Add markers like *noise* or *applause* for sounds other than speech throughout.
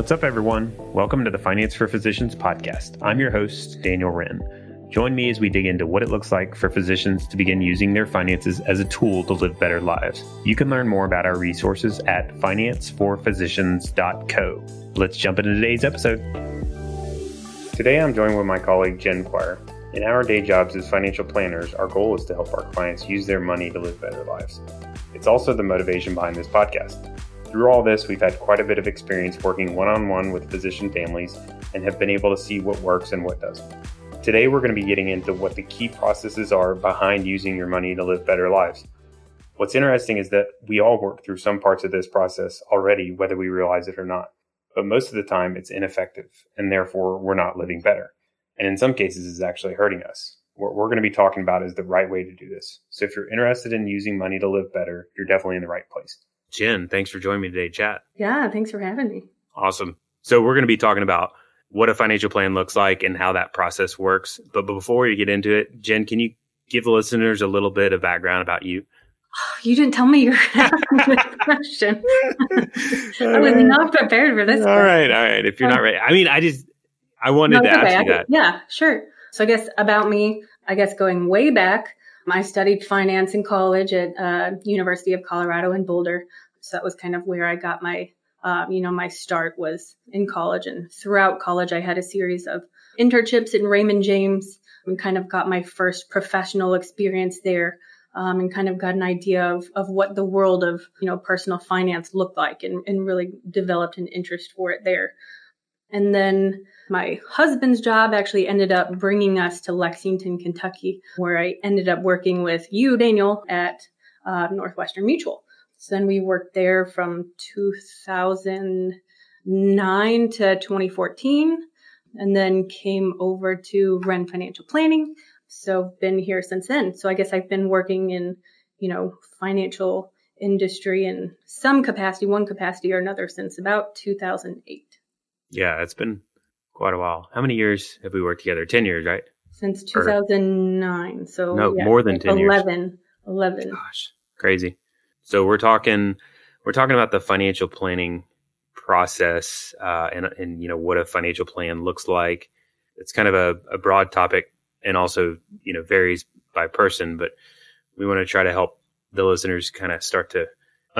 What's up, everyone? Welcome to the Finance for Physicians podcast. I'm your host, Daniel Wren. Join me as we dig into what it looks like for physicians to begin using their finances as a tool to live better lives. You can learn more about our resources at financeforphysicians.co. Let's jump into today's episode. Today, I'm joined with my colleague, Jen Quire. In our day jobs as financial planners, our goal is to help our clients use their money to live better lives. It's also the motivation behind this podcast. Through all this, we've had quite a bit of experience working one on one with physician families and have been able to see what works and what doesn't. Today, we're going to be getting into what the key processes are behind using your money to live better lives. What's interesting is that we all work through some parts of this process already, whether we realize it or not. But most of the time, it's ineffective, and therefore, we're not living better. And in some cases, it's actually hurting us. What we're going to be talking about is the right way to do this. So if you're interested in using money to live better, you're definitely in the right place. Jen, thanks for joining me today, chat. Yeah, thanks for having me. Awesome. So we're going to be talking about what a financial plan looks like and how that process works. But before we get into it, Jen, can you give the listeners a little bit of background about you? *sighs* You didn't tell me you were *laughs* asking this question. *laughs* I was not prepared for this. All one. right, all right. If you're not ready, I mean, I just I wanted no, to ask you that. Yeah, sure. So I guess about me, I guess going way back, I studied finance in college at uh, University of Colorado in Boulder. So that was kind of where I got my, um, you know, my start was in college. And throughout college, I had a series of internships in Raymond James and kind of got my first professional experience there. Um, and kind of got an idea of, of what the world of you know personal finance looked like and, and really developed an interest for it there and then my husband's job actually ended up bringing us to Lexington, Kentucky, where I ended up working with you, Daniel, at uh, Northwestern Mutual. So then we worked there from 2009 to 2014, and then came over to Wren Financial Planning. So been here since then. So I guess I've been working in, you know, financial industry in some capacity, one capacity or another since about 2008. Yeah, it's been quite a while. How many years have we worked together? 10 years, right? Since 2009. So, no, yeah, more than 10 11, years. 11. Gosh, crazy. So, we're talking, we're talking about the financial planning process uh, and, and, you know, what a financial plan looks like. It's kind of a, a broad topic and also, you know, varies by person, but we want to try to help the listeners kind of start to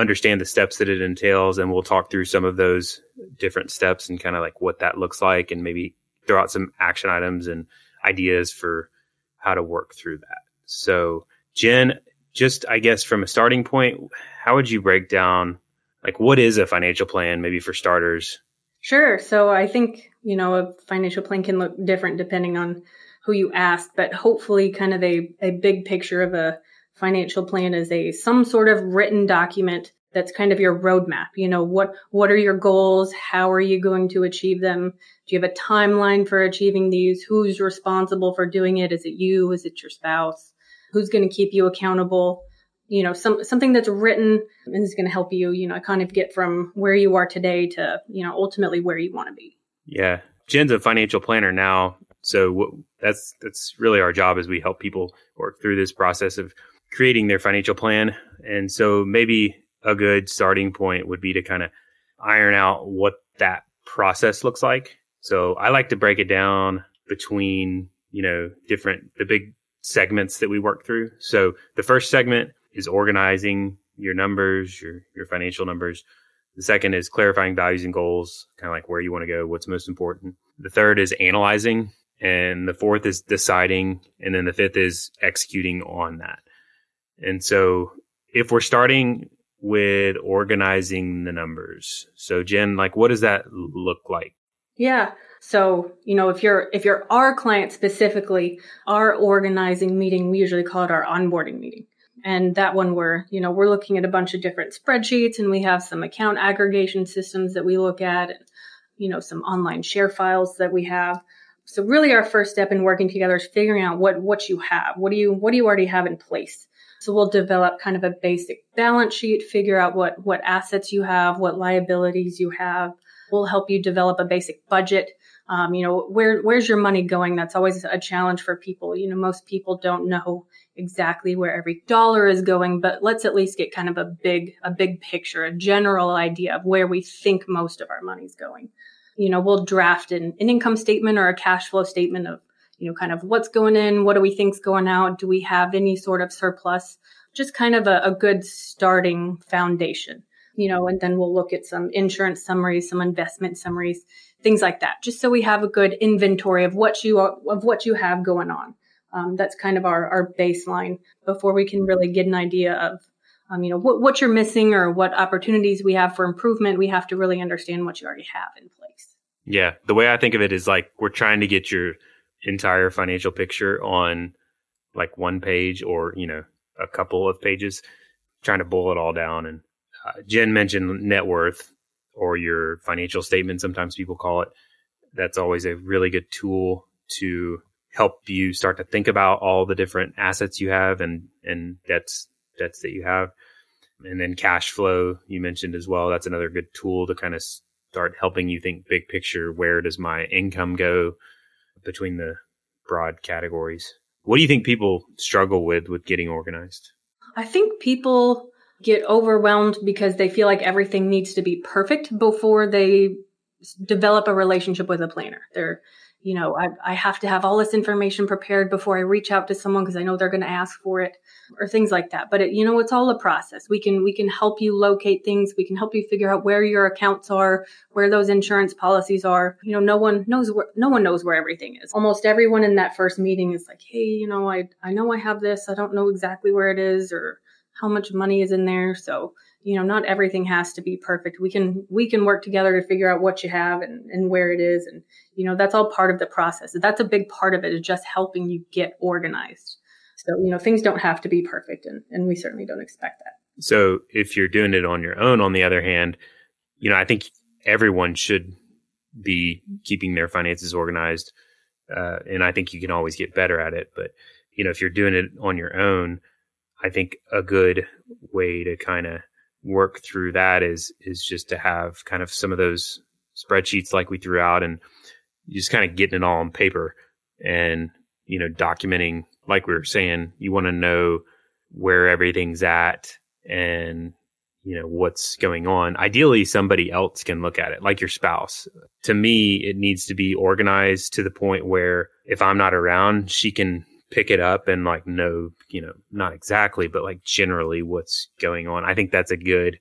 understand the steps that it entails and we'll talk through some of those different steps and kind of like what that looks like and maybe throw out some action items and ideas for how to work through that. So, Jen, just I guess from a starting point, how would you break down like what is a financial plan maybe for starters? Sure. So, I think, you know, a financial plan can look different depending on who you ask, but hopefully kind of a, a big picture of a financial plan is a some sort of written document that's kind of your roadmap. You know, what what are your goals? How are you going to achieve them? Do you have a timeline for achieving these? Who's responsible for doing it? Is it you? Is it your spouse? Who's going to keep you accountable? You know, some something that's written and is going to help you, you know, kind of get from where you are today to, you know, ultimately where you want to be. Yeah. Jen's a financial planner now. So that's that's really our job as we help people work through this process of creating their financial plan. And so maybe a good starting point would be to kind of iron out what that process looks like. So I like to break it down between, you know, different, the big segments that we work through. So the first segment is organizing your numbers, your, your financial numbers. The second is clarifying values and goals, kind of like where you want to go, what's most important. The third is analyzing. And the fourth is deciding. And then the fifth is executing on that. And so if we're starting with organizing the numbers, so Jen, like what does that look like? Yeah. So, you know, if you're if you're our client specifically, our organizing meeting, we usually call it our onboarding meeting. And that one we're, you know, we're looking at a bunch of different spreadsheets and we have some account aggregation systems that we look at and, you know, some online share files that we have. So really our first step in working together is figuring out what what you have. What do you what do you already have in place? So we'll develop kind of a basic balance sheet, figure out what, what assets you have, what liabilities you have. We'll help you develop a basic budget Um, you know, where where's your money going? That's always a challenge for people. You know, most people don't know exactly where every dollar is going, but let's at least get kind of a big a big picture, a general idea of where we think most of our money's going. You know, we'll draft an, an income statement or a cash flow statement of you know, kind of what's going in, what do we think's going out, do we have any sort of surplus? Just kind of a, a good starting foundation, you know, and then we'll look at some insurance summaries, some investment summaries, things like that, just so we have a good inventory of what you are, of what you have going on. Um, that's kind of our, our baseline before we can really get an idea of um, you know what, what you're missing or what opportunities we have for improvement we have to really understand what you already have in place yeah the way i think of it is like we're trying to get your entire financial picture on like one page or you know a couple of pages trying to boil it all down. And uh, jen mentioned net worth or your financial statement sometimes people call it. That's always a really good tool to help you start to think about all the different assets you have and and debts debts that you have. And then cash flow you mentioned as well. That's another good tool to kind of start helping you think big picture. Where does my income go between the broad categories. What do you think people struggle with with getting organized? I think people get overwhelmed because they feel like everything needs to be perfect before they develop a relationship with a planner. They're you know, I, I have to have all this information prepared before I reach out to someone because I know they're going to ask for it or things like that. But it, you know, it's all a process. We can, we can help you locate things. We can help you figure out where your accounts are, where those insurance policies are. You know, no one knows where, no one knows where everything is. Almost everyone in that first meeting is like, Hey, you know, I, I know I have this. I don't know exactly where it is or how much money is in there. So, you know, not everything has to be perfect. We can we can work together to figure out what you have and, and where it is. And, you know, that's all part of the process. That's a big part of it is just helping you get organized. So, you know, things don't have to be perfect and, and we certainly don't expect that. So if you're doing it on your own, on the other hand, you know, I think everyone should be keeping their finances organized. Uh, and I think you can always get better at it. But, you know, if you're doing it on your own, I think a good way to kind of work through that is is just to have kind of some of those spreadsheets like we threw out and just kind of getting it all on paper and you know documenting like we were saying you want to know where everything's at and you know what's going on. Ideally somebody else can look at it like your spouse. To me it needs to be organized to the point where if i'm not around she can pick it up and like know, you know, not exactly, but like generally what's going on. I think that's a good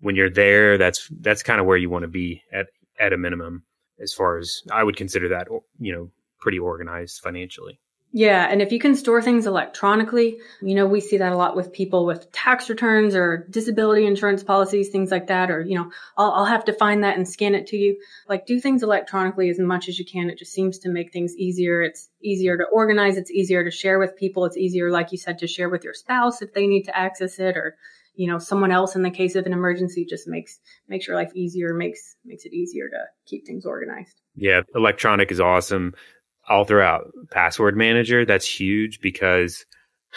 when you're there, that's that's kind of where you want to be at at a minimum as far as I would consider that, you know, pretty organized financially. Yeah. And if you can store things electronically, you know, we see that a lot with people with tax returns or disability insurance policies, things like that. Or, you know, I'll, I'll have to find that and scan it to you. Like do things electronically as much as you can. It just seems to make things easier. It's easier to organize. It's easier to share with people. It's easier, like you said, to share with your spouse if they need to access it or, you know, someone else in the case of an emergency just makes, makes your life easier, makes, makes it easier to keep things organized. Yeah. Electronic is awesome. I'll throw out password manager. That's huge because,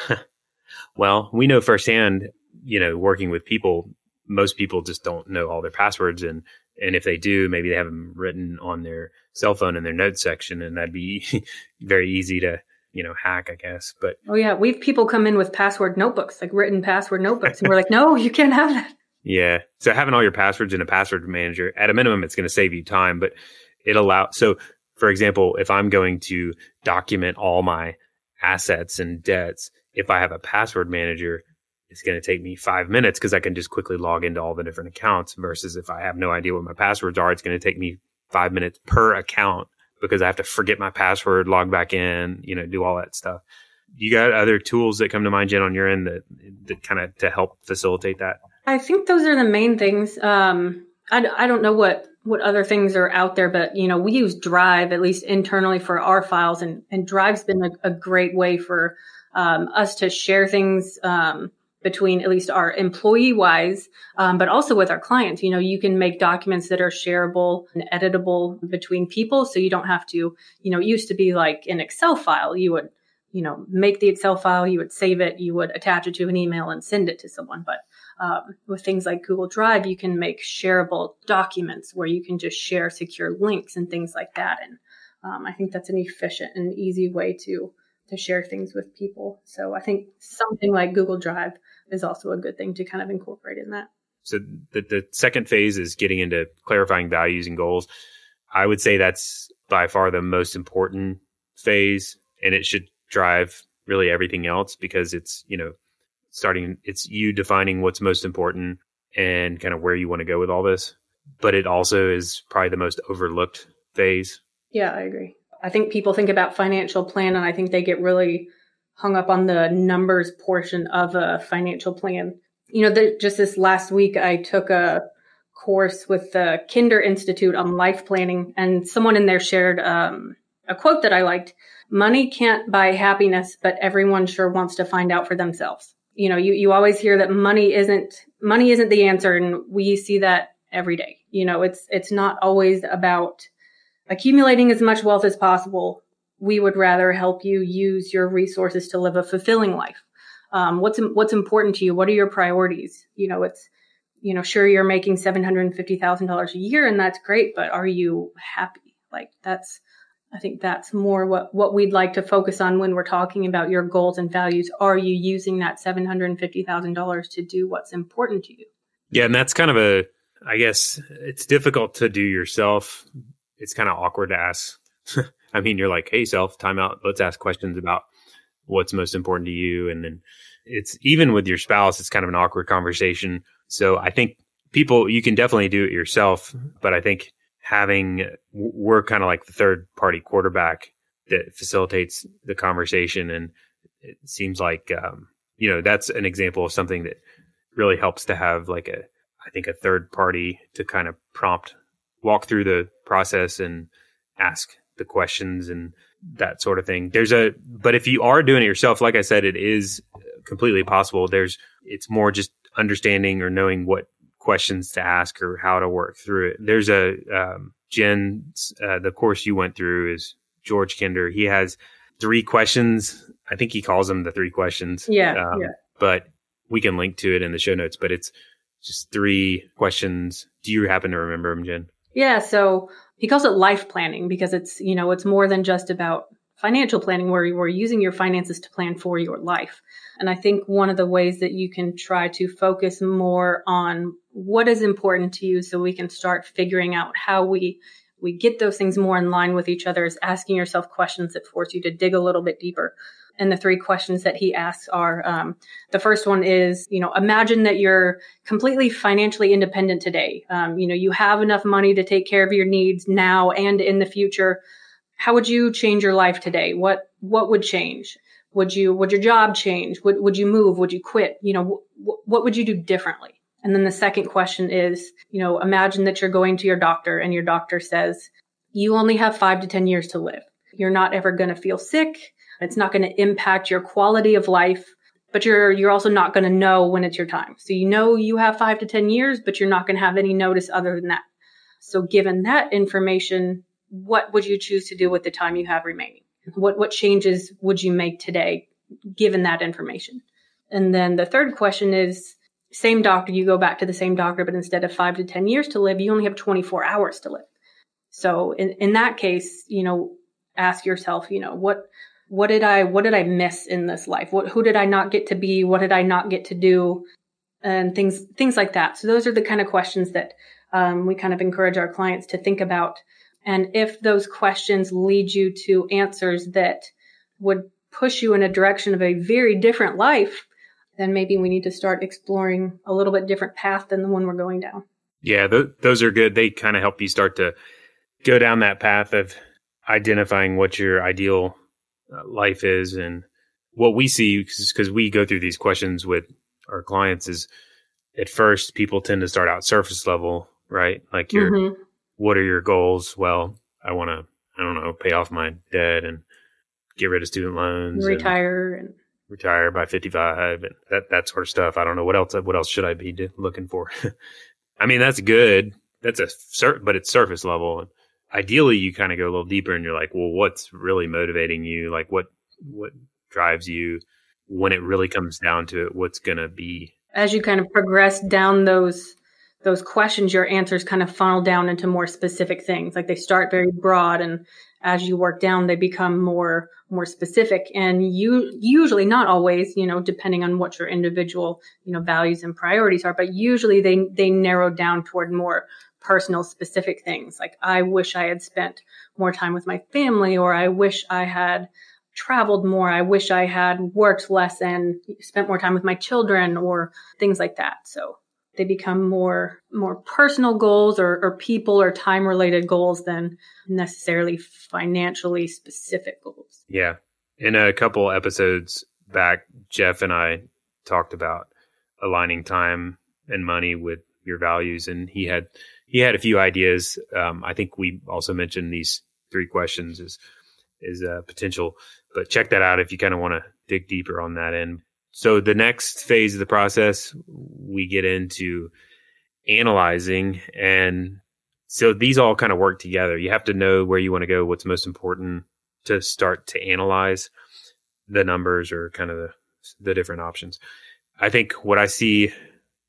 *laughs* well, we know firsthand, you know, working with people, most people just don't know all their passwords. And, and if they do, maybe they have them written on their cell phone in their notes section and that'd be *laughs* very easy to, you know, hack, I guess. But oh yeah, we've people come in with password notebooks, like written password notebooks, and we're like, *laughs* no, you can't have that. Yeah. So having all your passwords in a password manager, at a minimum, it's going to save you time, but it allows. So for example, if I'm going to document all my assets and debts, if I have a password manager, it's going to take me five minutes because I can just quickly log into all the different accounts versus if I have no idea what my passwords are, it's going to take me five minutes per account because I have to forget my password, log back in, you know, do all that stuff. You got other tools that come to mind, Jen, on your end that, that kind of to help facilitate that? I think those are the main things. Um, I, I don't know what what other things are out there, but you know, we use Drive at least internally for our files, and and Drive's been a, a great way for um, us to share things um, between at least our employee wise, um, but also with our clients. You know, you can make documents that are shareable and editable between people, so you don't have to. You know, it used to be like an Excel file. You would you know make the Excel file, you would save it, you would attach it to an email and send it to someone, but um, with things like Google Drive, you can make shareable documents where you can just share secure links and things like that. And Um, I think that's an efficient and easy way to to share things with people. So I think something like Google Drive is also a good thing to kind of incorporate in that. So the, the second phase is getting into clarifying values and goals. I would say that's by far the most important phase and it should drive really everything else because it's, you know, starting, it's you defining what's most important and kind of where you want to go with all this. But it also is probably the most overlooked phase. Yeah, I agree. I think people think about financial plan and I think they get really hung up on the numbers portion of a financial plan. You know, the, just this last week, I took a course with the Kinder Institute on life planning, and someone in there shared um, a quote that I liked Money can't buy happiness, but everyone sure wants to find out for themselves. You know, you, you always hear that money isn't money isn't the answer, and we see that every day. You know, it's it's not always about accumulating as much wealth as possible. We would rather help you use your resources to live a fulfilling life. Um, what's what's important to you? What are your priorities? You know, it's you know, sure you're making seven hundred and fifty thousand dollars a year, and that's great, but are you happy? Like that's I think that's more what what we'd like to focus on when we're talking about your goals and values. Are you using that seven hundred and fifty thousand dollars to do what's important to you? Yeah, and that's kind of a I guess it's difficult to do yourself it's kind of awkward to ask. *laughs* I mean, you're like, hey, self, time out. Let's ask questions about what's most important to you. And then it's even with your spouse, it's kind of an awkward conversation. So I think people, you can definitely do it yourself. But I think having, we're kind of like the third party quarterback that facilitates the conversation. And it seems like, um, you know, that's an example of something that really helps to have like a, I think a third party to kind of prompt walk through the process and ask the questions and that sort of thing. There's a, but if you are doing it yourself, like I said, it is completely possible. There's, it's more just understanding or knowing what questions to ask or how to work through it. There's a, um, Jen, uh, the course you went through is George Kinder. He has three questions. I think he calls them the three questions. Yeah. Um, yeah. But we can link to it in the show notes, but it's just three questions. Do you happen to remember them, Jen? Yeah. So he calls it life planning because it's, you know, it's more than just about financial planning where you are using your finances to plan for your life. And I think one of the ways that you can try to focus more on what is important to you so we can start figuring out how we we get those things more in line with each other is asking yourself questions that force you to dig a little bit deeper. And the three questions that he asks are um, the first one is you know imagine that you're completely financially independent today. Um, you know you have enough money to take care of your needs now and in the future. How would you change your life today? What what would change? Would you would your job change? Would, would you move? Would you quit? You know wh- what would you do differently and then the second question is you know imagine that you're going to your doctor and your doctor says you only have five to ten years to live you're not ever going to feel sick it's not going to impact your quality of life, but you're you're also not going to know when it's your time. So you know you have 5 to 10 years, but you're not going to have any notice other than that. So given that information, what would you choose to do with the time you have remaining? What what changes would you make today given that information? And then the third question is same doctor, you go back to the same doctor, but instead of five to 10 years to live, you only have 24 hours to live. So in, in that case, you know, ask yourself, you know, what, what did I what did I miss in this life? What who did I not get to be? What did I not get to do? And things things like that. So those are the kind of questions that um, we kind of encourage our clients to think about. And if those questions lead you to answers that would push you in a direction of a very different life, then maybe we need to start exploring a little bit different path than the one we're going down. Yeah, th- those are good. They kind of help you start to go down that path of identifying what your ideal uh, life is and what we see because we go through these questions with our clients is at first people tend to start out surface level right like your mm-hmm. what are your goals well i want to i don't know pay off my debt and get rid of student loans retire and, and retire by 55 and that that sort of stuff. I don't know what else what else should i be looking for? *laughs* I mean that's good. That's a certain but it's surface level. Ideally you kind of go a little deeper and you're like, well, what's really motivating you? Like what what drives you? When it really comes down to it, what's gonna be as you kind of progress down those those questions, your answers kind of funnel down into more specific things. Like they start very broad and as you work down, they become more more specific and you usually not always, you know, depending on what your individual, you know, values and priorities are, but usually they they narrow down toward more personal specific things. Like I wish I had spent more time with my family or I wish I had traveled more. I wish I had worked less and spent more time with my children or things like that. So they become more more personal goals or, or people or time related goals than necessarily financially specific goals. Yeah. In a couple episodes back, Jeff and I talked about aligning time and money with your values, and he had he had a few ideas. Um, I think we also mentioned these three questions as is a potential, but check that out if you kind of want to dig deeper on that end. So the next phase of the process, we get into analyzing. And so these all kind of work together. You have to know where you want to go, what's most important to start to analyze the numbers or kind of the, the different options. I think what I see,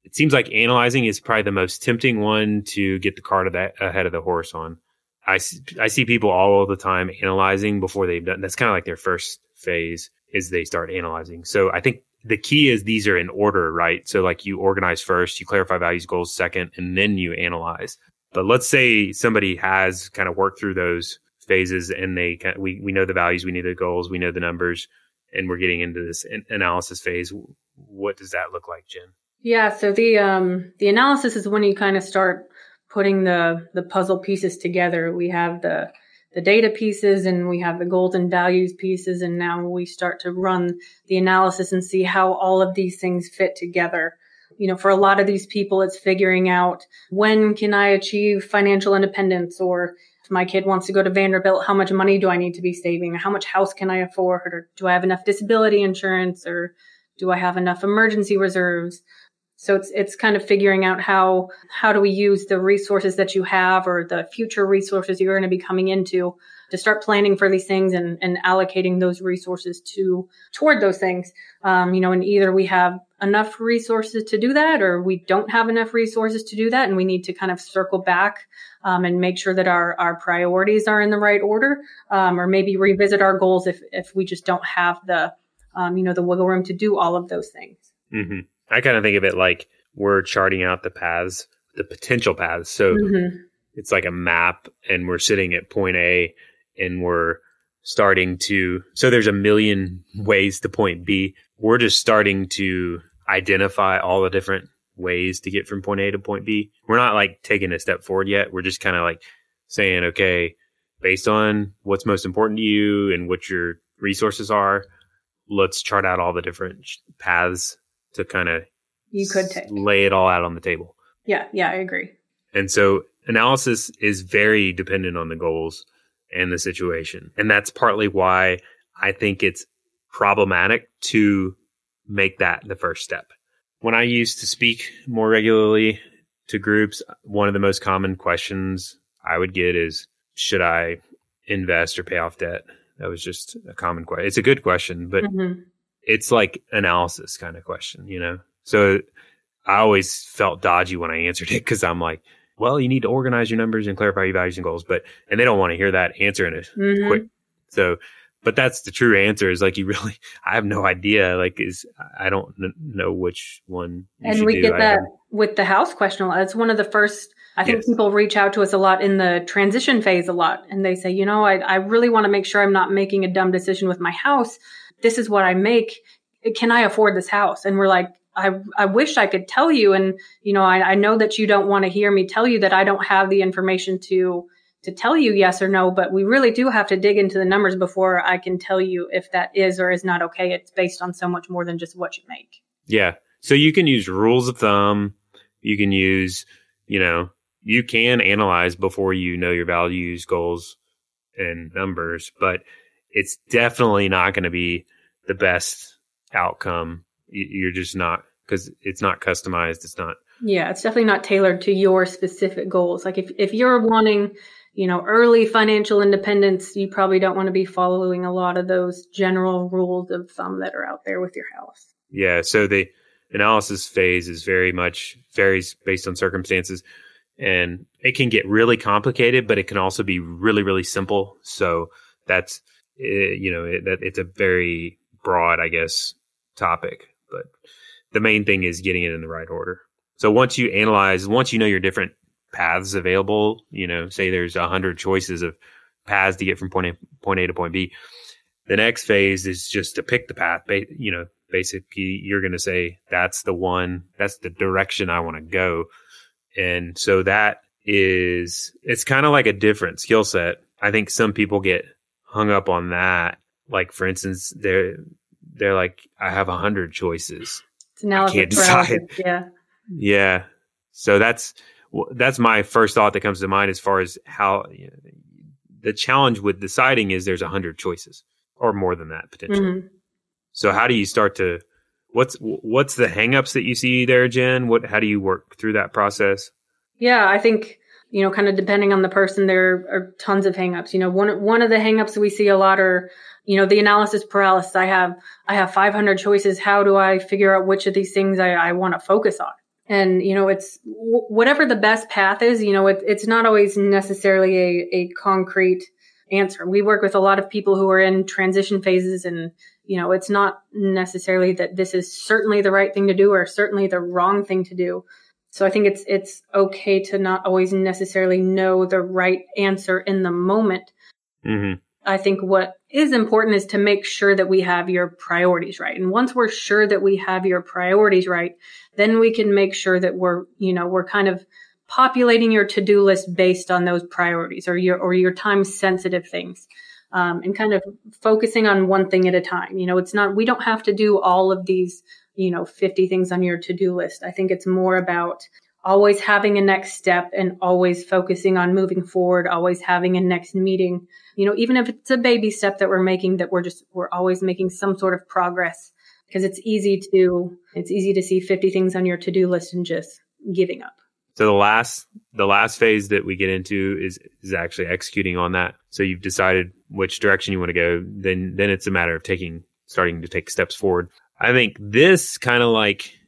it seems like analyzing is probably the most tempting one to get the cart of that ahead of the horse on. I, I see people all the time analyzing before they've done. That's kind of like their first phase is they start analyzing. So I think the key is these are in order, right? So like you organize first, you clarify values goals second, and then you analyze. But let's say somebody has kind of worked through those phases and they kind of, we we know the values, we know the goals, we know the numbers, and we're getting into this analysis phase. What does that look like, Jen? Yeah, so the um the analysis is when you kind of start putting the the puzzle pieces together. We have the the data pieces and we have the goals and values pieces. And now we start to run the analysis and see how all of these things fit together. You know, for a lot of these people, it's figuring out when can I achieve financial independence or if my kid wants to go to Vanderbilt, how much money do I need to be saving? How much house can I afford? Or do I have enough disability insurance or do I have enough emergency reserves? So it's it's kind of figuring out how how do we use the resources that you have or the future resources you're going to be coming into to start planning for these things and, and allocating those resources to toward those things. Um, you know, and either we have enough resources to do that or we don't have enough resources to do that and we need to kind of circle back um, and make sure that our, our priorities are in the right order um, or maybe revisit our goals if, if we just don't have the um, you know the wiggle room to do all of those things mm-hmm. I kind of think of it like we're charting out the paths, the potential paths. So mm-hmm. it's like a map, and we're sitting at point A, and we're starting to. So there's a million ways to point B. We're just starting to identify all the different ways to get from point A to point B. We're not like taking a step forward yet. We're just kind of like saying, okay, based on what's most important to you and what your resources are, let's chart out all the different paths to kind of you could take. lay it all out on the table. Yeah, yeah, I agree. And so analysis is very dependent on the goals and the situation. And that's partly why I think it's problematic to make that the first step. When I used to speak more regularly to groups, one of the most common questions I would get is should I invest or pay off debt? That was just a common question. It's a good question, but mm-hmm it's like analysis kind of question, you know? So I always felt dodgy when I answered it because I'm like, well, you need to organize your numbers and clarify your values and goals, but, and they don't want to hear that answer in a mm-hmm. quick. So, but that's the true answer is like, you really, *laughs* I have no idea. Like, is, I don't n- know which one. and we do. get that with the house question. It's one of the first, I think yes. people reach out to us a lot in the transition phase a lot. And they say, you know, I, I really want to make sure I'm not making a dumb decision with my house this is what I make. Can I afford this house? And we're like, I, I wish I could tell you. And, you know, I, I know that you don't want to hear me tell you that I don't have the information to, to tell you yes or no, but we really do have to dig into the numbers before I can tell you if that is or is not okay. It's based on so much more than just what you make. Yeah. So you can use rules of thumb. You can use, you know, you can analyze before you know your values, goals, and numbers, but it's definitely not going to be the best outcome. You're just not because it's not customized. It's not. Yeah, it's definitely not tailored to your specific goals. Like if if you're wanting, you know, early financial independence, you probably don't want to be following a lot of those general rules of thumb that are out there with your house. Yeah, so the analysis phase is very much varies based on circumstances and it can get really complicated, but it can also be really, really simple. So that's, uh, you know, it, that it's a very broad, I guess, topic, but the main thing is getting it in the right order. So once you analyze, once you know your different paths available, you know, say there's a hundred choices of paths to get from point A, point A to point B. The next phase is just to pick the path. You know, basically you're going to say that's the one, that's the direction I want to go. And so that is, it's kind of like a different skill set. I think some people get hung up on that. Like for instance, they're, they're like, I have a hundred choices. It's analysis I can't decide. *laughs* Yeah. Yeah. So that's, that's my first thought that comes to mind as far as how you know, the challenge with deciding is there's a hundred choices or more than that potentially. Mm-hmm. So how do you start to what's what's the hangups that you see there, Jen? What how do you work through that process? Yeah, I think you know, kind of depending on the person, there are tons of hangups. You know, one one of the hangups we see a lot are, you know, the analysis paralysis. I have I have 500 choices. How do I figure out which of these things I, I want to focus on? And you know, it's w- whatever the best path is. You know, it, it's not always necessarily a a concrete answer. We work with a lot of people who are in transition phases and you know, it's not necessarily that this is certainly the right thing to do or certainly the wrong thing to do. So I think it's it's okay to not always necessarily know the right answer in the moment. Mm-hmm. I think what is important is to make sure that we have your priorities right. And once we're sure that we have your priorities right, then we can make sure that we're, you know, we're kind of populating your to-do list based on those priorities or your or your time sensitive things um, and kind of focusing on one thing at a time. You know, it's not, we don't have to do all of these, you know, 50 things on your to do list. I think it's more about always having a next step and always focusing on moving forward, always having a next meeting. You know, even if it's a baby step that we're making, that we're just, we're always making some sort of progress because it's easy to, it's easy to see 50 things on your to do list and just giving up. So the last the last phase that we get into is is actually executing on that. So you've decided which direction you want to go. Then then it's a matter of taking starting to take steps forward. I think this kind of like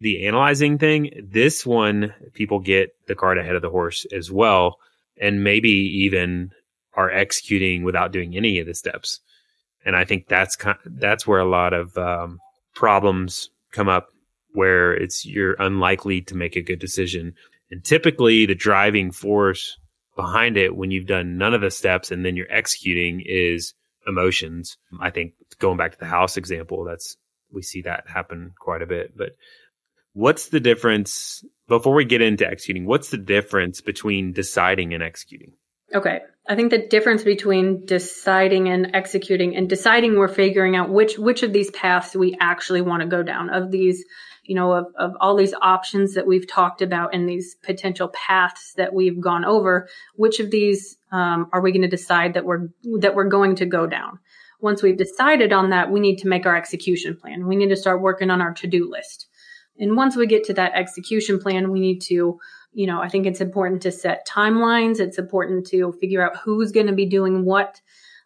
the analyzing thing. This one people get the cart ahead of the horse as well, and maybe even are executing without doing any of the steps. And I think that's kind that's where a lot of um, problems come up, where it's you're unlikely to make a good decision and typically, the driving force behind it when you've done none of the steps and then you're executing is emotions. I think going back to the house example, that's we see that happen quite a bit. But what's the difference before we get into executing? What's the difference between deciding and executing? Okay. I think the difference between deciding and executing and deciding we're figuring out which which of these paths we actually want to go down of these you know, of, of all these options that we've talked about and these potential paths that we've gone over, which of these um, are we going to decide that we're that we're going to go down? Once we've decided on that, we need to make our execution plan. We need to start working on our to-do list. And once we get to that execution plan, we need to, you know, I think it's important to set timelines. It's important to figure out who's going to be doing what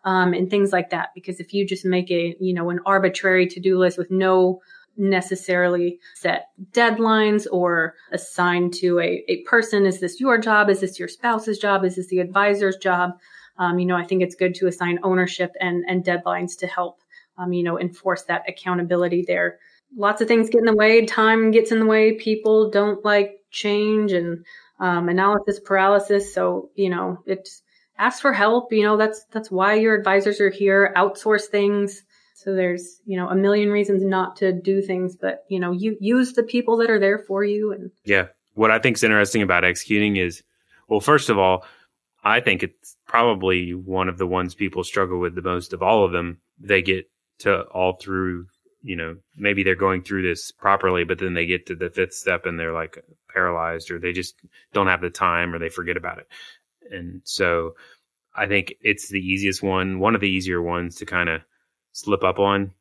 um, and things like that. Because if you just make a, you know, an arbitrary to-do list with no necessarily set deadlines or assigned to a, a person is this your job is this your spouse's job is this the advisor's job um, you know i think it's good to assign ownership and, and deadlines to help um, you know enforce that accountability there. Lots of things get in the way time gets in the way people don't like change and um, analysis paralysis. So you know it's ask for help you know that's that's why your advisors are here outsource things. So there's, you know, a million reasons not to do things, but you know, you use the people that are there for you and Yeah. What I think is interesting about executing is well, first of all, I think it's probably one of the ones people struggle with the most of all of them. They get to all through, you know, maybe they're going through this properly, but then they get to the fifth step and they're like paralyzed or they just don't have the time or they forget about it. And so I think it's the easiest one, one of the easier ones to kind of slip up on.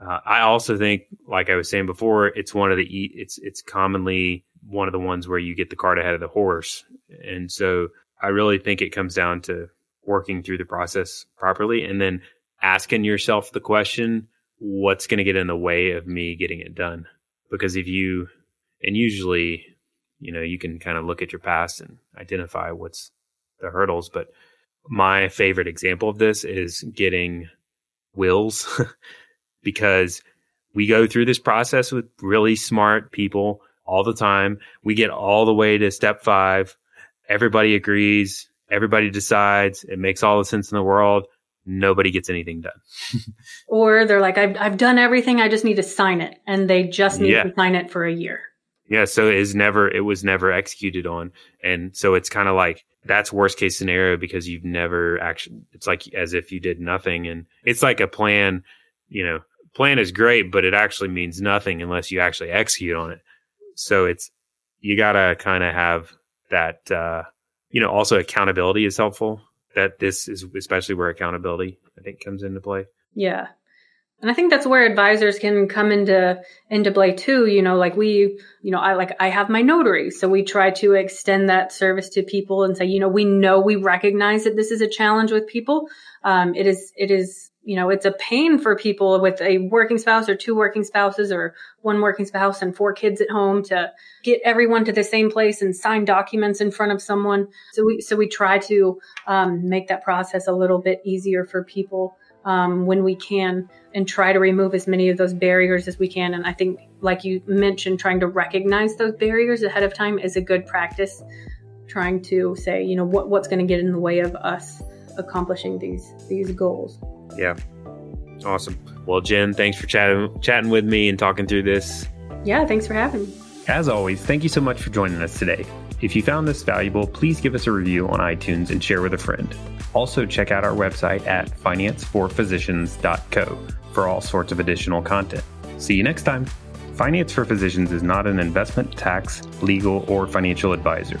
Uh, I also think, like I was saying before, it's one of the it's it's commonly one of the ones where you get the cart ahead of the horse, and so I really think it comes down to working through the process properly, and then asking yourself the question, "What's going to get in the way of me getting it done?" Because if you, and usually you know, you can kind of look at your past and identify what's the hurdles. But my favorite example of this is getting wills *laughs* because we go through this process with really smart people all the time. We get all the way to step five. Everybody agrees. Everybody decides. It makes all the sense in the world. Nobody gets anything done. *laughs* or they're like, I've, I've done everything. I just need to sign it. And they just need yeah. to sign it for a year. Yeah. So it is never, it was never executed on. And so it's kind of like, that's worst case scenario because you've never actually, it's like as if you did nothing. And it's like a plan, you know, plan is great, but it actually means nothing unless you actually execute on it. So it's, you gotta kind of have that, uh, you know, also accountability is helpful. That this is especially where accountability, I think, comes into play. Yeah. And I think that's where advisors can come into into play too. You know, like we, you know, I like I have my notary, so we try to extend that service to people and say, you know, we know we recognize that this is a challenge with people. Um, it is it is you know it's a pain for people with a working spouse or two working spouses or one working spouse and four kids at home to get everyone to the same place and sign documents in front of someone. So we so we try to um, make that process a little bit easier for people um, when we can and try to remove as many of those barriers as we can. And I think, like you mentioned, trying to recognize those barriers ahead of time is a good practice. Trying to say, you know, what, what's going to get in the way of us accomplishing these these goals. Yeah, awesome. Well, Jen, thanks for chatting chatting with me and talking through this. Yeah, thanks for having me. As always, thank you so much for joining us today. If you found this valuable, please give us a review on iTunes and share with a friend. Also, check out our website at financeforphysicians.co for all sorts of additional content. See you next time. Finance for Physicians is not an investment, tax, legal, or financial advisor.